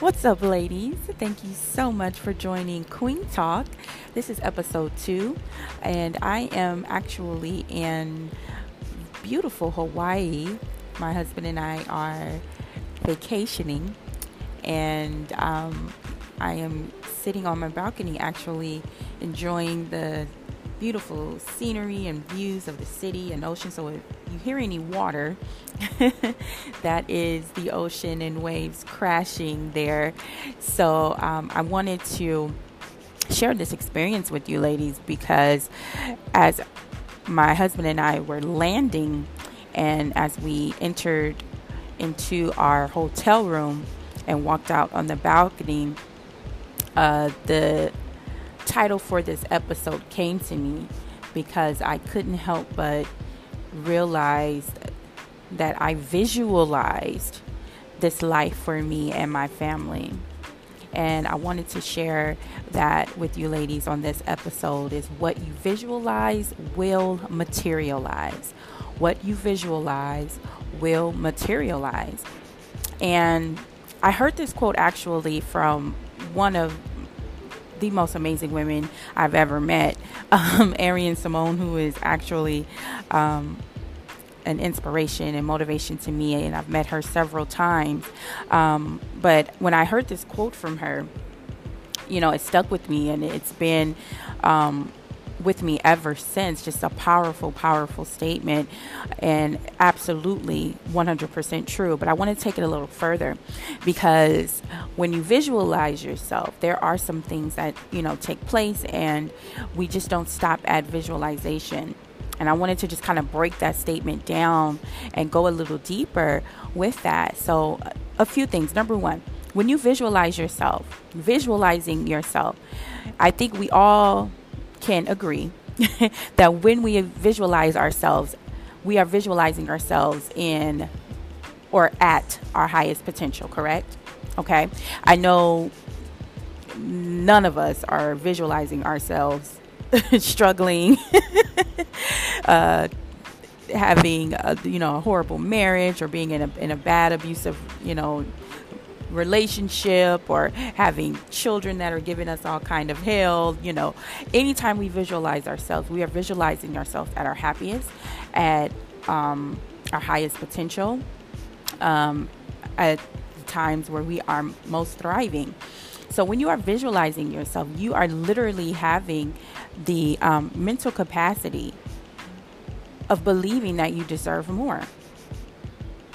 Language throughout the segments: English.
What's up, ladies? Thank you so much for joining Queen Talk. This is episode two, and I am actually in beautiful Hawaii. My husband and I are vacationing, and um, I am sitting on my balcony actually enjoying the beautiful scenery and views of the city and ocean. So if you hear any water, that is the ocean and waves crashing there. So um, I wanted to share this experience with you ladies because as my husband and I were landing and as we entered into our hotel room and walked out on the balcony, uh, the title for this episode came to me because I couldn't help but realize that I visualized this life for me and my family. And I wanted to share that with you ladies on this episode is what you visualize will materialize. What you visualize will materialize. And I heard this quote actually from one of the most amazing women I've ever met. Um, Arian Simone, who is actually um, an inspiration and motivation to me, and I've met her several times. Um, but when I heard this quote from her, you know, it stuck with me, and it's been um, with me ever since. Just a powerful, powerful statement and absolutely 100% true. But I want to take it a little further because when you visualize yourself, there are some things that, you know, take place and we just don't stop at visualization. And I wanted to just kind of break that statement down and go a little deeper with that. So, a few things. Number one, when you visualize yourself, visualizing yourself, I think we all can agree that when we visualize ourselves, we are visualizing ourselves in or at our highest potential, correct? Okay. I know none of us are visualizing ourselves struggling, uh, having a, you know a horrible marriage or being in a in a bad abusive you know relationship or having children that are giving us all kind of hell you know. Anytime we visualize ourselves we are visualizing ourselves at our happiest at um, our highest potential um, at times where we are most thriving. So when you are visualizing yourself you are literally having the um, mental capacity of believing that you deserve more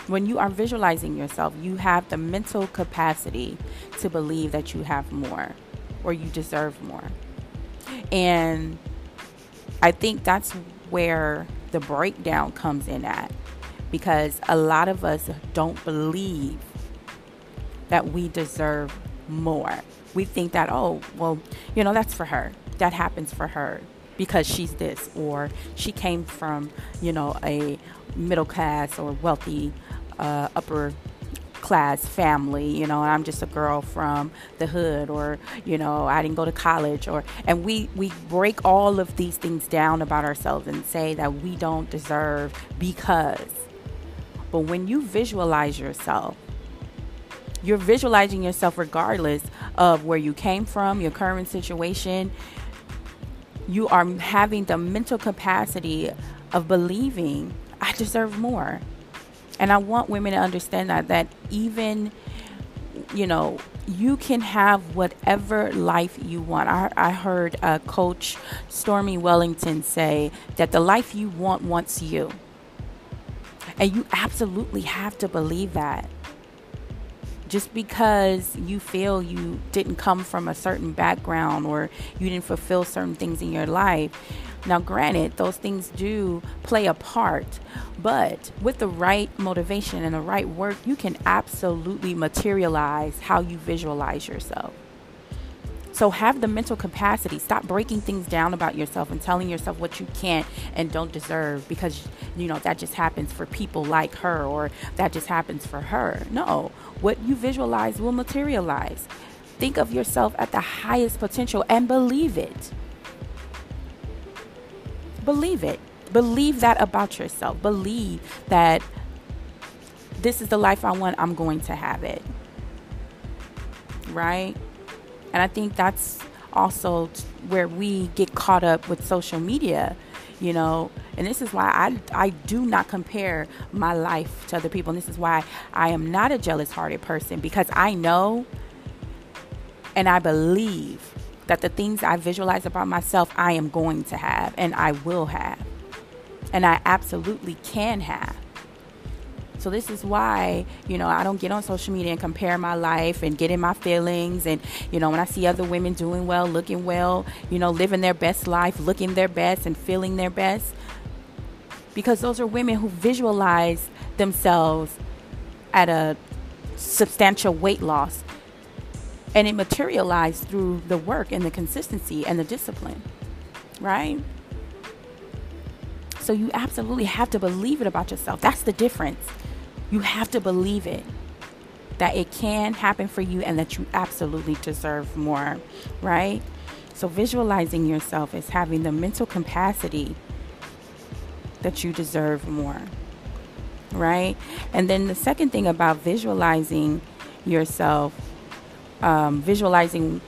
when you are visualizing yourself, you have the mental capacity to believe that you have more or you deserve more. And I think that's where the breakdown comes in at because a lot of us don't believe that we deserve more. We think that, oh, well, you know, that's for her. That happens for her because she's this or she came from, you know, a middle class or wealthy uh, upper class family you know i'm just a girl from the hood or you know i didn't go to college or and we we break all of these things down about ourselves and say that we don't deserve because. But when you visualize yourself you're visualizing yourself regardless of where you came from your current situation. You are having the mental capacity of believing i deserve more and I want women to understand that that even you know you can have whatever life you want. I, I heard uh, Coach Stormy Wellington say that the life you want wants you. And you absolutely have to believe that. Just because you feel you didn't come from a certain background or you didn't fulfill certain things in your life now, granted, those things do play a part, but with the right motivation and the right work, you can absolutely materialize how you visualize yourself. So have the mental capacity. Stop breaking things down about yourself and telling yourself what you can't and don't deserve because you know that just happens for people like her or that just happens for her. No, what you visualize will materialize. Think of yourself at the highest potential and believe it. Believe it. Believe that about yourself. Believe that this is the life I want, I'm going to have it. right? And I think that's also where we get caught up with social media, you know. And this is why I, I do not compare my life to other people. And this is why I am not a jealous hearted person because I know and I believe that the things I visualize about myself, I am going to have and I will have. And I absolutely can have. So this is why, you know, I don't get on social media and compare my life and get in my feelings. And, you know, when I see other women doing well, looking well, you know, living their best life, looking their best and feeling their best. Because those are women who visualize themselves at a substantial weight loss. And it materialized through the work and the consistency and the discipline. Right? So you absolutely have to believe it about yourself. That's the difference. You have to believe it that it can happen for you and that you absolutely deserve more, right? So, visualizing yourself is having the mental capacity that you deserve more, right? And then the second thing about visualizing yourself, um, visualizing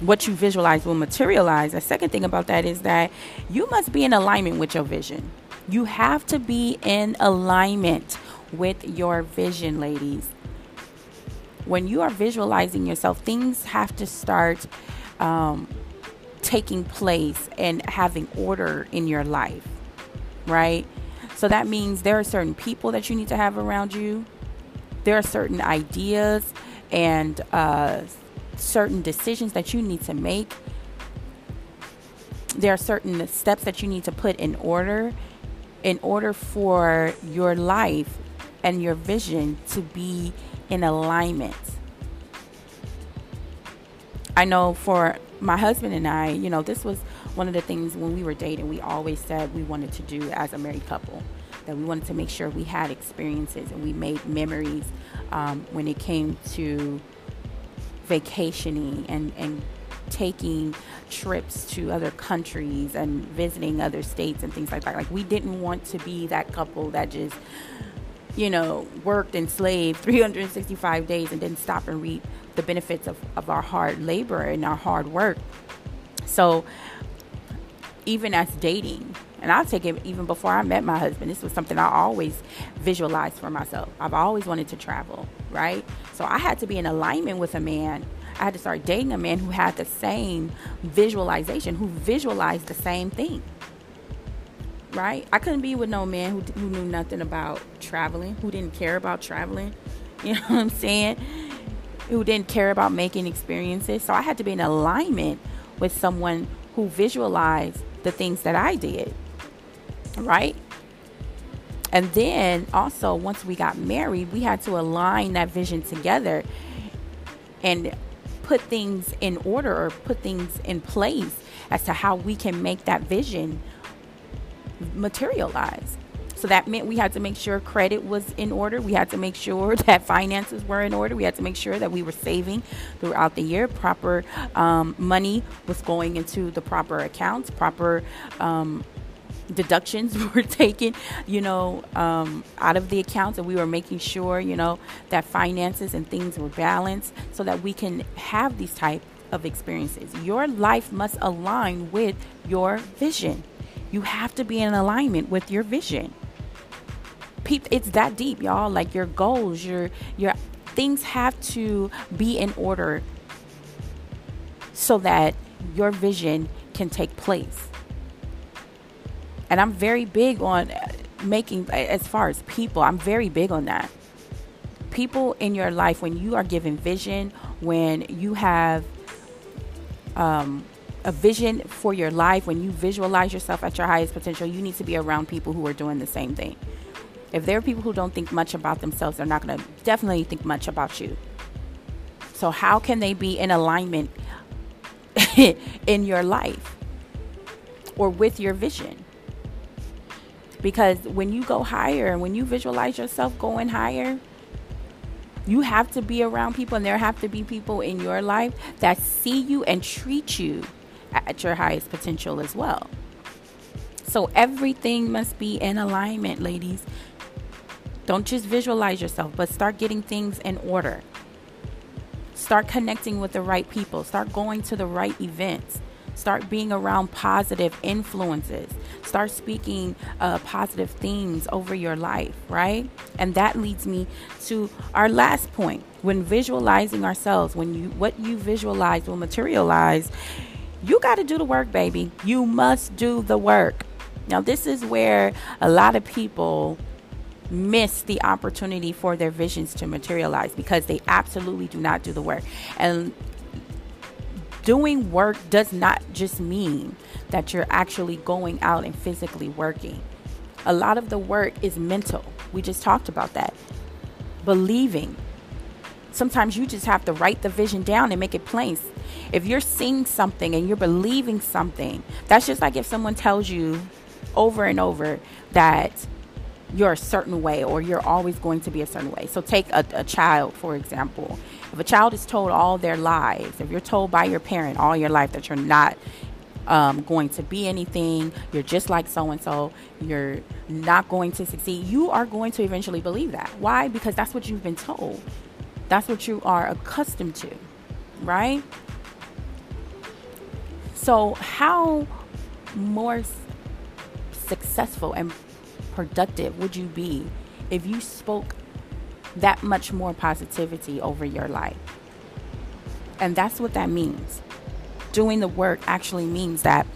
what you visualize will materialize. The second thing about that is that you must be in alignment with your vision. You have to be in alignment with your vision, ladies. When you are visualizing yourself, things have to start um, taking place and having order in your life, right? So that means there are certain people that you need to have around you. There are certain ideas and uh, certain decisions that you need to make. There are certain steps that you need to put in order in order for your life and your vision to be in alignment. I know for my husband and I, you know, this was one of the things when we were dating, we always said we wanted to do as a married couple. That we wanted to make sure we had experiences and we made memories um, when it came to vacationing and, and taking trips to other countries and visiting other states and things like that. Like, we didn't want to be that couple that just you know, worked and slaved 365 days and didn't stop and reap the benefits of, of our hard labor and our hard work. So, even as dating, and I'll take it even before I met my husband, this was something I always visualized for myself. I've always wanted to travel, right? So, I had to be in alignment with a man. I had to start dating a man who had the same visualization, who visualized the same thing right? I couldn't be with no man who, who knew nothing about traveling, who didn't care about traveling. You know what I'm saying? Who didn't care about making experiences. So I had to be in alignment with someone who visualized the things that I did, right? And then also, once we got married, we had to align that vision together and put things in order or put things in place as to how we can make that vision materialize. So that meant we had to make sure credit was in order. We had to make sure that finances were in order. We had to make sure that we were saving throughout the year. Proper um, money was going into the proper accounts. Proper um, deductions were taken, you know, um, out of the accounts, and we were making sure, you know, that finances and things were balanced so that we can have these type of experiences. Your life must align with your vision. You have to be in alignment with your vision. It's that deep, y'all. Like your goals, your your things have to be in order so that your vision can take place. And I'm very big on making as far as people, I'm very big on that. People in your life when you are given vision, when you have um a vision for your life, when you visualize yourself at your highest potential, you need to be around people who are doing the same thing. If there are people who don't think much about themselves, they're not going to definitely think much about you. So, how can they be in alignment in your life or with your vision? Because when you go higher and when you visualize yourself going higher, you have to be around people, and there have to be people in your life that see you and treat you at your highest potential as well. So everything must be in alignment, ladies. Don't just visualize yourself, but start getting things in order. Start connecting with the right people. Start going to the right events. Start being around positive influences. Start speaking uh, positive things over your life, right? And that leads me to our last point. When visualizing ourselves, when you what you visualize will materialize, you got to do the work, baby. You must do the work. Now, this is where a lot of people miss the opportunity for their visions to materialize because they absolutely do not do the work. And doing work does not just mean that you're actually going out and physically working. A lot of the work is mental. We just talked about that. Believing. Sometimes you just have to write the vision down and make it plain. If you're seeing something and you're believing something, that's just like if someone tells you over and over that you're a certain way or you're always going to be a certain way. So, take a, a, child, for example. If a child is told all their lives, if you're told by your parent all your life that you're not um, going to be anything, you're just like so and so, you're not going to succeed, you are going to eventually believe that. Why? Because that's what you've been told, that's what you are accustomed to, right? So, how more successful and productive would you be if you spoke that much more positivity over your life? And that's what that means. Doing the work actually means that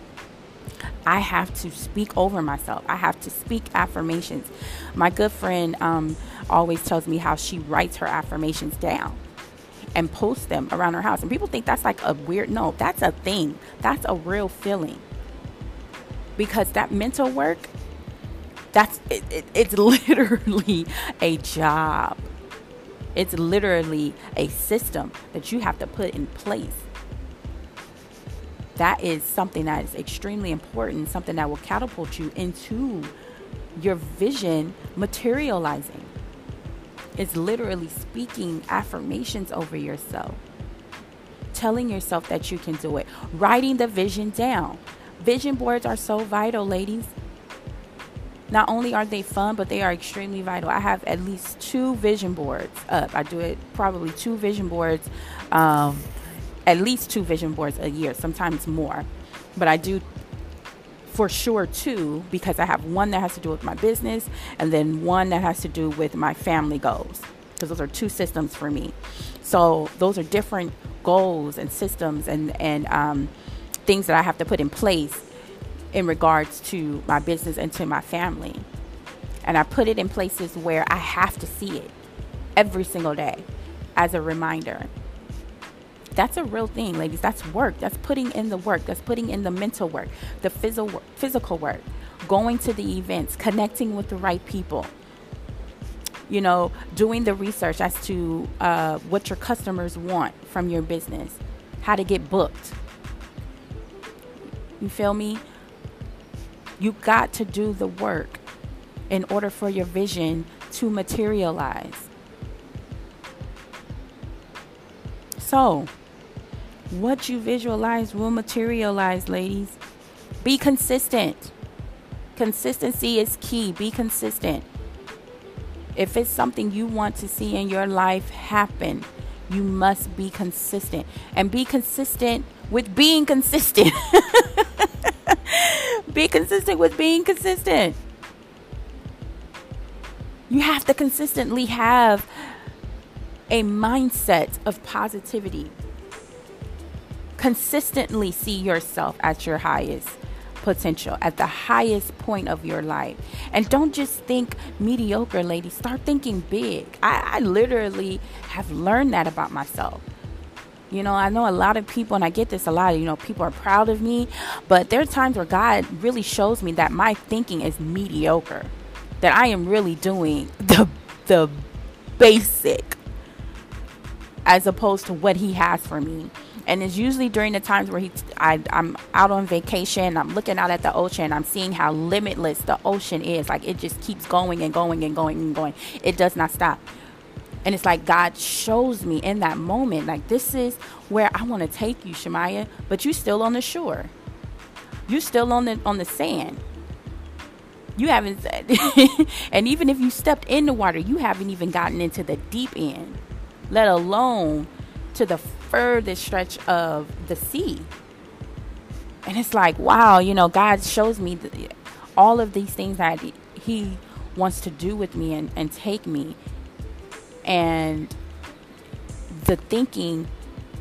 I have to speak over myself. I have to speak affirmations. My good friend um, always tells me how she writes her affirmations down and post them around her house. And people think that's like a weird, no, that's a thing. That's a real feeling. Because that mental work that's it, it, it's literally a job. It's literally a system that you have to put in place. That is something that is extremely important, something that will catapult you into your vision materializing. It's literally speaking affirmations over yourself, telling yourself that you can do it, writing the vision down. Vision boards are so vital, ladies not only are they fun, but they are extremely vital. I have at least two vision boards up. I do it probably two vision boards, um, at least two vision boards a year, sometimes more. But I do for sure two because I have one that has to do with my business and then one that has to do with my family goals because those are two systems for me. So those are different goals and systems and and um, things that I have to put in place in regards to my business and to my family. And I put it in places where I have to see it every single day as a reminder. That's a real thing, ladies. That's work. That's putting in the work. That's putting in the mental work, the physical physical work, going to the events, connecting with the right people. You know, doing the research as to uh, what your customers want from your business, how to get booked. You feel me? You got to do the work in order for your vision to materialize. So, what you visualize will materialize, ladies. Be consistent. Consistency is key. Be consistent. If it's something you want to see in your life happen, you must be consistent. And be consistent with being consistent. Be consistent with being consistent. You have to consistently have a mindset of positivity. Consistently see yourself at your highest potential, at the highest point of your life. And don't just think mediocre, ladies. Start thinking big. I, I literally have learned that about myself. You know, I know a lot of people, and I get this a lot, you know, people are proud of me, but there are times where God really shows me that my thinking is mediocre, that I am really doing the, the basic as opposed to what He has for me. And it's usually during the times where he, I, I'm out on vacation, I'm looking out at the ocean, I'm seeing how limitless the ocean is. Like it just keeps going and going and going and going. It does not stop. And it's like God shows me in that moment, like, this is where I want to take you, Shemaiah, but you're still on the shore. You're still on the on the sand. You haven't said and even if you stepped in the water, you haven't even gotten into the deep end, let alone to the furthest stretch of the sea. And it's like, wow, you know, God shows me the, all of these things that He wants to do with me and, and take me. And the thinking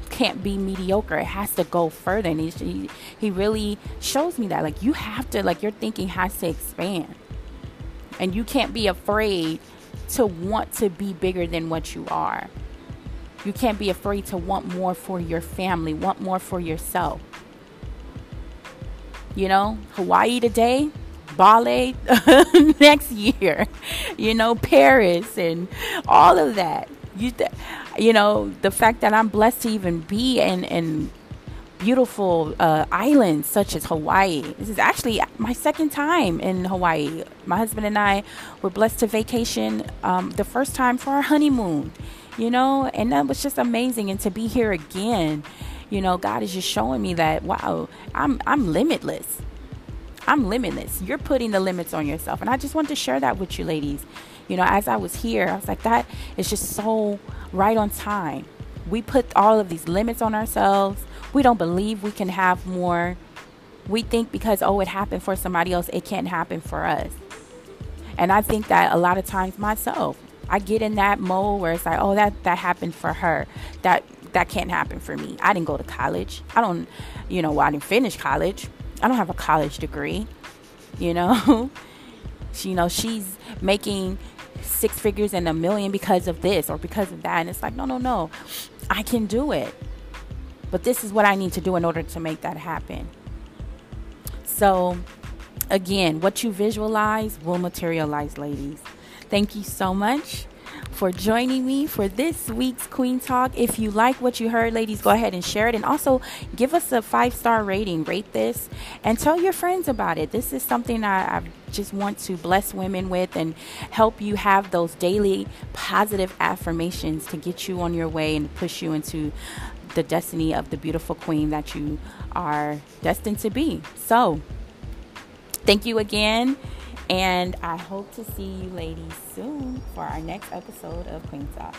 can't be mediocre. It has to go further. And he, he really shows me that. Like, you have to, like, your thinking has to expand. And you can't be afraid to want to be bigger than what you are. You can't be afraid to want more for your family, want more for yourself. You know, Hawaii today, Bali next year, you know, Paris and all of that. You, th- you know, the fact that I'm blessed to even be in, in beautiful uh, islands such as Hawaii. This is actually my second time in Hawaii. My husband and I were blessed to vacation um, the first time for our honeymoon, you know, and that was just amazing. And to be here again, you know, God is just showing me that wow, I'm I'm limitless. I'm limitless. You're putting the limits on yourself, and I just want to share that with you, ladies. You know, as I was here, I was like, that is just so right on time. We put all of these limits on ourselves we don't believe we can have more. We think because, oh, it happened for somebody else, it can't happen for us. And I think that a lot of times myself, I get in that mode where it's like, oh, that, that happened for her. That that can't happen for me. I didn't go to college. I don't, you know, well, I didn't finish college. I don't have a college degree. You know, she, you know, she's making six figures and a million because of this or because of that. And it's like, no, no, no, I can do it. But this is what I need to do in order to make that happen. So, again, what you visualize will materialize, ladies. Thank you so much for joining me for this week's Queen Talk. If you like what you heard, ladies, go ahead and share it. And also give us a five star rating, rate this, and tell your friends about it. This is something I, I just want to bless women with and help you have those daily positive affirmations to get you on your way and push you into the destiny of the beautiful queen that you are destined to be. So, thank you again. And I hope to see you ladies soon for our next episode of Queen Talk.